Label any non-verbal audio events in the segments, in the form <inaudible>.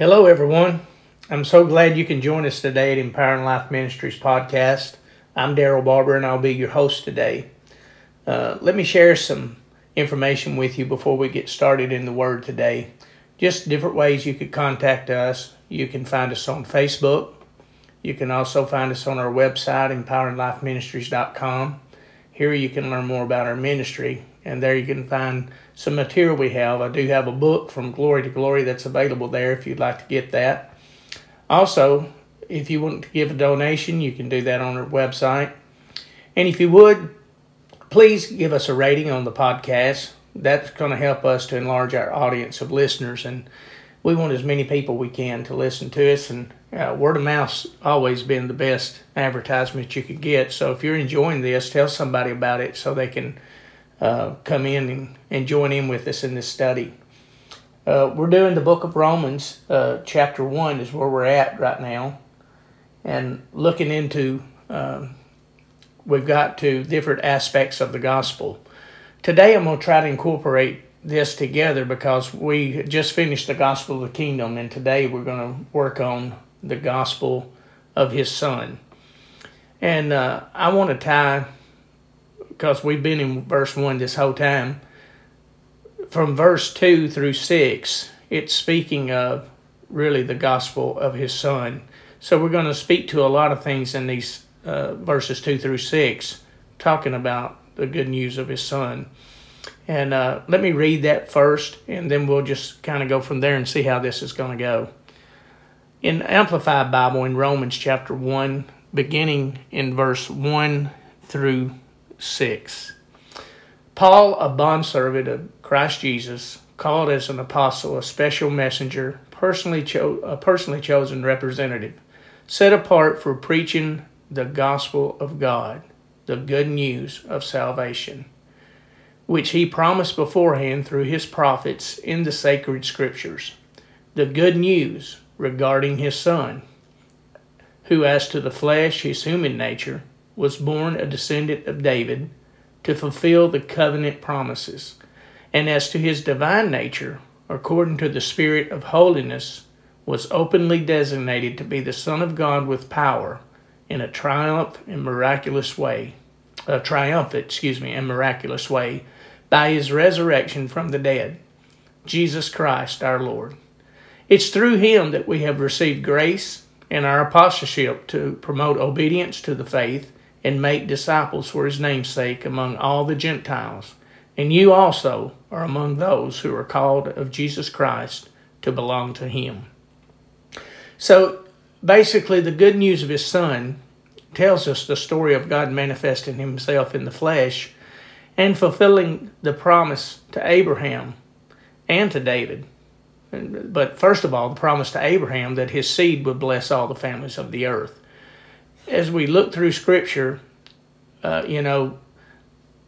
Hello, everyone. I'm so glad you can join us today at Empowering Life Ministries podcast. I'm Daryl Barber, and I'll be your host today. Uh, let me share some information with you before we get started in the Word today. Just different ways you could contact us. You can find us on Facebook. You can also find us on our website, empoweringlifeministries.com. Here you can learn more about our ministry, and there you can find some material we have. I do have a book from Glory to Glory that's available there if you'd like to get that. Also, if you want to give a donation, you can do that on our website. And if you would, please give us a rating on the podcast. That's going to help us to enlarge our audience of listeners, and we want as many people we can to listen to us. And uh, word of mouth's always been the best advertisement you could get. So if you're enjoying this, tell somebody about it so they can uh, come in and, and join in with us in this study. Uh, we're doing the book of Romans, uh, chapter 1 is where we're at right now, and looking into, um, we've got to different aspects of the gospel. Today I'm going to try to incorporate this together because we just finished the gospel of the kingdom, and today we're going to work on the gospel of his son. And uh, I want to tie, because we've been in verse 1 this whole time, from verse 2 through 6, it's speaking of really the gospel of his son. So we're going to speak to a lot of things in these uh, verses 2 through 6, talking about the good news of his son. And uh, let me read that first, and then we'll just kind of go from there and see how this is going to go in Amplified Bible in Romans chapter 1, beginning in verse 1 through 6. Paul, a bondservant of Christ Jesus, called as an apostle, a special messenger, personally cho- a personally chosen representative, set apart for preaching the gospel of God, the good news of salvation, which he promised beforehand through his prophets in the sacred scriptures. The good news regarding his son, who, as to the flesh, his human nature, was born a descendant of David to fulfill the covenant promises, and as to his divine nature, according to the Spirit of holiness, was openly designated to be the Son of God with power in a triumph and miraculous way, a triumphant, excuse me, and miraculous way, by his resurrection from the dead, Jesus Christ our Lord. It's through him that we have received grace and our apostleship to promote obedience to the faith and make disciples for his name's sake among all the Gentiles. And you also are among those who are called of Jesus Christ to belong to him. So basically, the good news of his son tells us the story of God manifesting himself in the flesh and fulfilling the promise to Abraham and to David but first of all, the promise to Abraham that his seed would bless all the families of the earth. As we look through Scripture, uh, you know,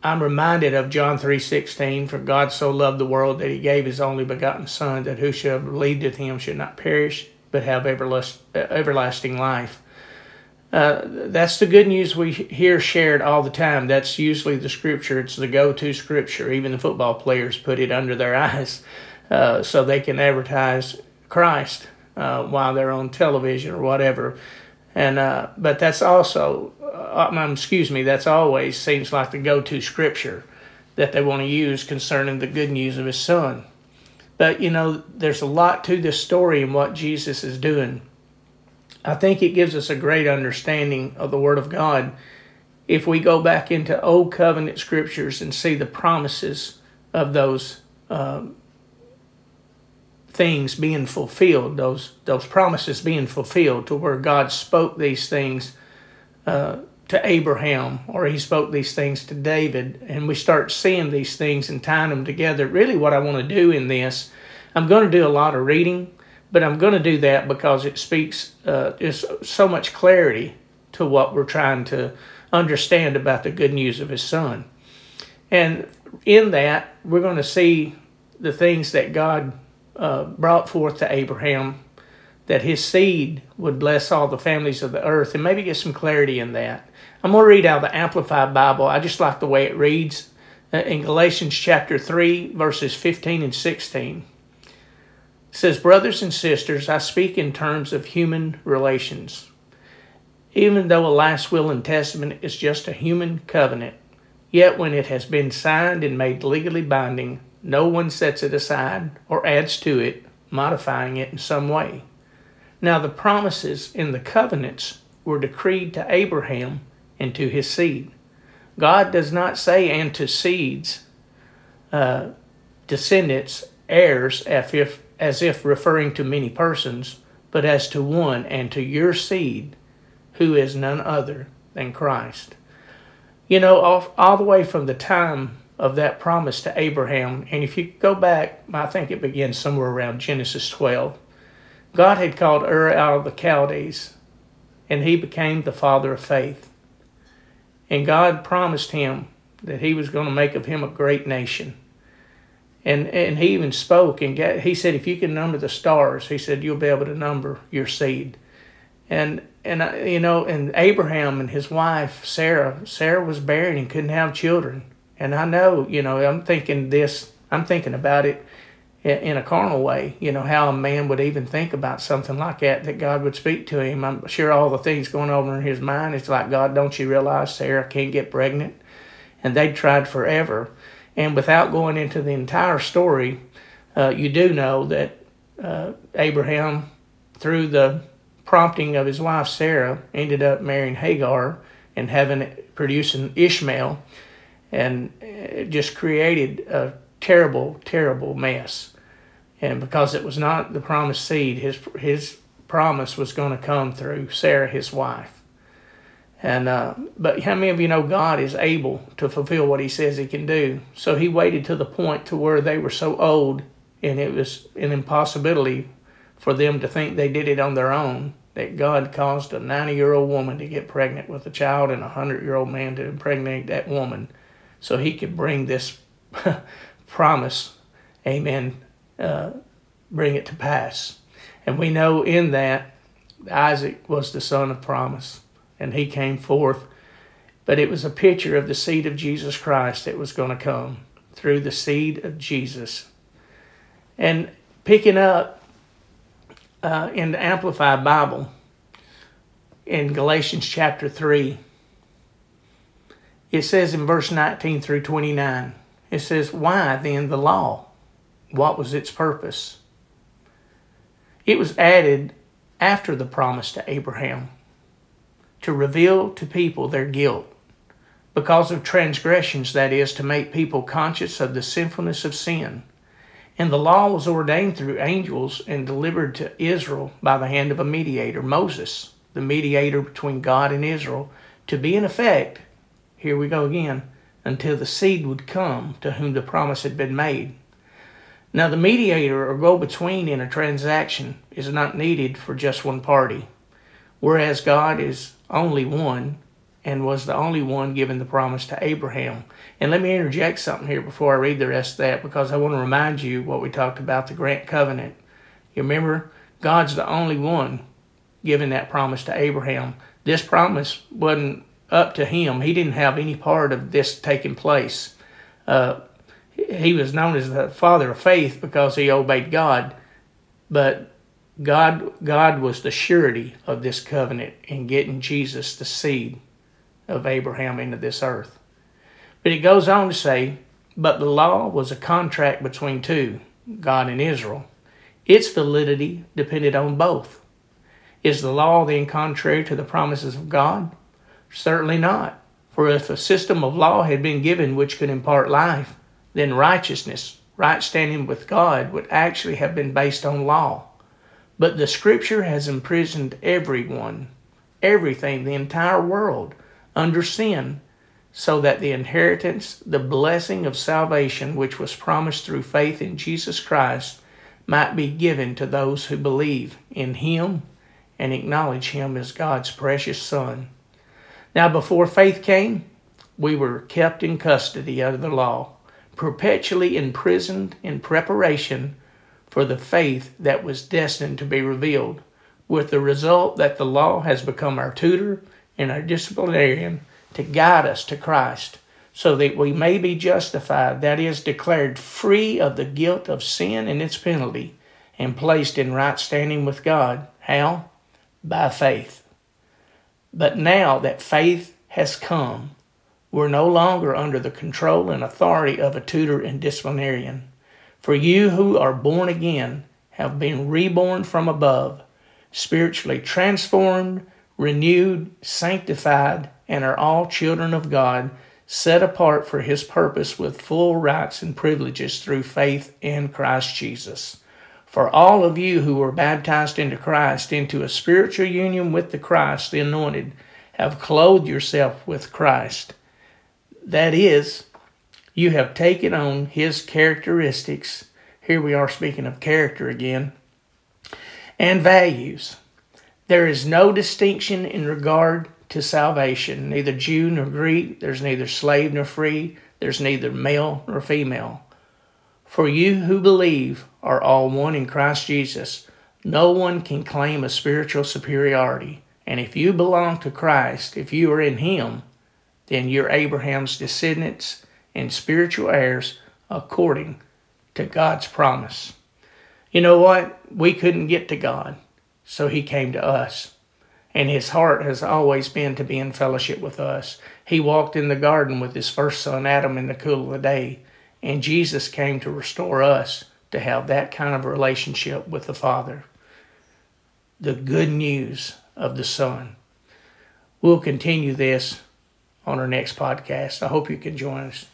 I'm reminded of John 3:16, "For God so loved the world that He gave His only begotten Son, that whosoever in Him should not perish, but have everlasting life." Uh, that's the good news we hear shared all the time. That's usually the scripture. It's the go-to scripture. Even the football players put it under their <laughs> eyes uh, so they can advertise Christ uh, while they're on television or whatever. And uh, but that's also, uh, um, excuse me, that's always seems like the go-to scripture that they want to use concerning the good news of His Son. But you know, there's a lot to this story and what Jesus is doing. I think it gives us a great understanding of the Word of God if we go back into Old Covenant scriptures and see the promises of those um, things being fulfilled, those those promises being fulfilled, to where God spoke these things uh, to Abraham, or He spoke these things to David, and we start seeing these things and tying them together. Really, what I want to do in this, I'm going to do a lot of reading, but I'm going to do that because it speaks uh, just so much clarity to what we're trying to understand about the good news of His Son, and in that we're going to see the things that God uh, brought forth to Abraham that his seed would bless all the families of the earth and maybe get some clarity in that. I'm going to read out the Amplified Bible. I just like the way it reads uh, in Galatians chapter 3, verses 15 and 16. says, Brothers and sisters, I speak in terms of human relations. Even though a last will and testament is just a human covenant, yet when it has been signed and made legally binding, no one sets it aside or adds to it, modifying it in some way. Now, the promises in the covenants were decreed to Abraham and to his seed. God does not say, and to seeds, uh, descendants, heirs, as if, as if referring to many persons, but as to one, and to your seed, who is none other than Christ. You know, all, all the way from the time of that promise to Abraham, and if you go back, I think it begins somewhere around Genesis 12, God had called Ur out of the Chaldees, and he became the father of faith. And God promised him that he was going to make of him a great nation. And, and he even spoke and get, he said, if you can number the stars, he said, you'll be able to number your seed. And, and uh, you know, and Abraham and his wife, Sarah, Sarah was barren and couldn't have children. And I know, you know, I'm thinking this, I'm thinking about it in a carnal way, you know, how a man would even think about something like that, that God would speak to him. I'm sure all the things going over in his mind, it's like, God, don't you realize Sarah can't get pregnant? And they tried forever. And without going into the entire story, uh, you do know that uh, Abraham, through the prompting of his wife Sarah, ended up marrying Hagar and having producing Ishmael, and it just created a terrible, terrible mess. And because it was not the promised seed, his his promise was going to come through Sarah, his wife. And uh, but how many of you know God is able to fulfill what He says He can do? So He waited to the point to where they were so old, and it was an impossibility for them to think they did it on their own. That God caused a ninety-year-old woman to get pregnant with a child, and a hundred-year-old man to impregnate that woman, so He could bring this <laughs> promise, Amen, uh, bring it to pass. And we know in that Isaac was the son of promise, and he came forth. But it was a picture of the seed of Jesus Christ that was going to come through the seed of Jesus. And picking up uh, in the Amplified Bible in Galatians chapter 3, it says in verse 19 through 29, it says, Why then the law? What was its purpose? It was added after the promise to Abraham to reveal to people their guilt because of transgressions, that is, to make people conscious of the sinfulness of sin. And the law was ordained through angels and delivered to Israel by the hand of a mediator, Moses, the mediator between God and Israel, to be in effect, here we go again, until the seed would come to whom the promise had been made. Now, the mediator or go between in a transaction is not needed for just one party, whereas God is only one and was the only one given the promise to Abraham. And let me interject something here before I read the rest of that because I want to remind you what we talked about the grant covenant. You remember, God's the only one giving that promise to Abraham. This promise wasn't up to him. He didn't have any part of this taking place. Uh, he was known as the father of faith because he obeyed God, but God God was the surety of this covenant in getting Jesus, the seed of Abraham, into this earth. But it goes on to say, but the law was a contract between two, God and Israel. Its validity depended on both. Is the law then contrary to the promises of God? Certainly not. For if a system of law had been given which could impart life, then righteousness, right standing with God, would actually have been based on law. But the Scripture has imprisoned everyone, everything, the entire world, under sin, so that the inheritance, the blessing of salvation, which was promised through faith in Jesus Christ, might be given to those who believe in Him and acknowledge Him as God's precious Son. Now, before faith came, we were kept in custody under the law perpetually imprisoned in preparation for the faith that was destined to be revealed, with the result that the law has become our tutor and our disciplinarian to guide us to Christ, so that we may be justified, that is, declared free of the guilt of sin and its penalty, and placed in right standing with God. How? By faith. But now that faith has come, we're no longer under the control and authority of a tutor and disciplinarian. For you who are born again have been reborn from above, spiritually transformed, renewed, sanctified, and are all children of God, set apart for His purpose with full rights and privileges through faith in Christ Jesus. For all of you who were baptized into Christ, into a spiritual union with the Christ, the anointed, have clothed yourself with Christ. That is, you have taken on his characteristics. Here we are speaking of character again. And values. There is no distinction in regard to salvation, neither Jew nor Greek. There's neither slave nor free. There's neither male nor female. For you who believe are all one in Christ Jesus. No one can claim a spiritual superiority. And if you belong to Christ, if you are in Him, then you're Abraham's descendants and spiritual heirs according to God's promise. You know what? We couldn't get to God, so He came to us. And His heart has always been to be in fellowship with us. He walked in the garden with His first son Adam in the cool of the day, and Jesus came to restore us to have that kind of relationship with the Father. The good news of the Son. We'll continue this on our next podcast. I hope you can join us.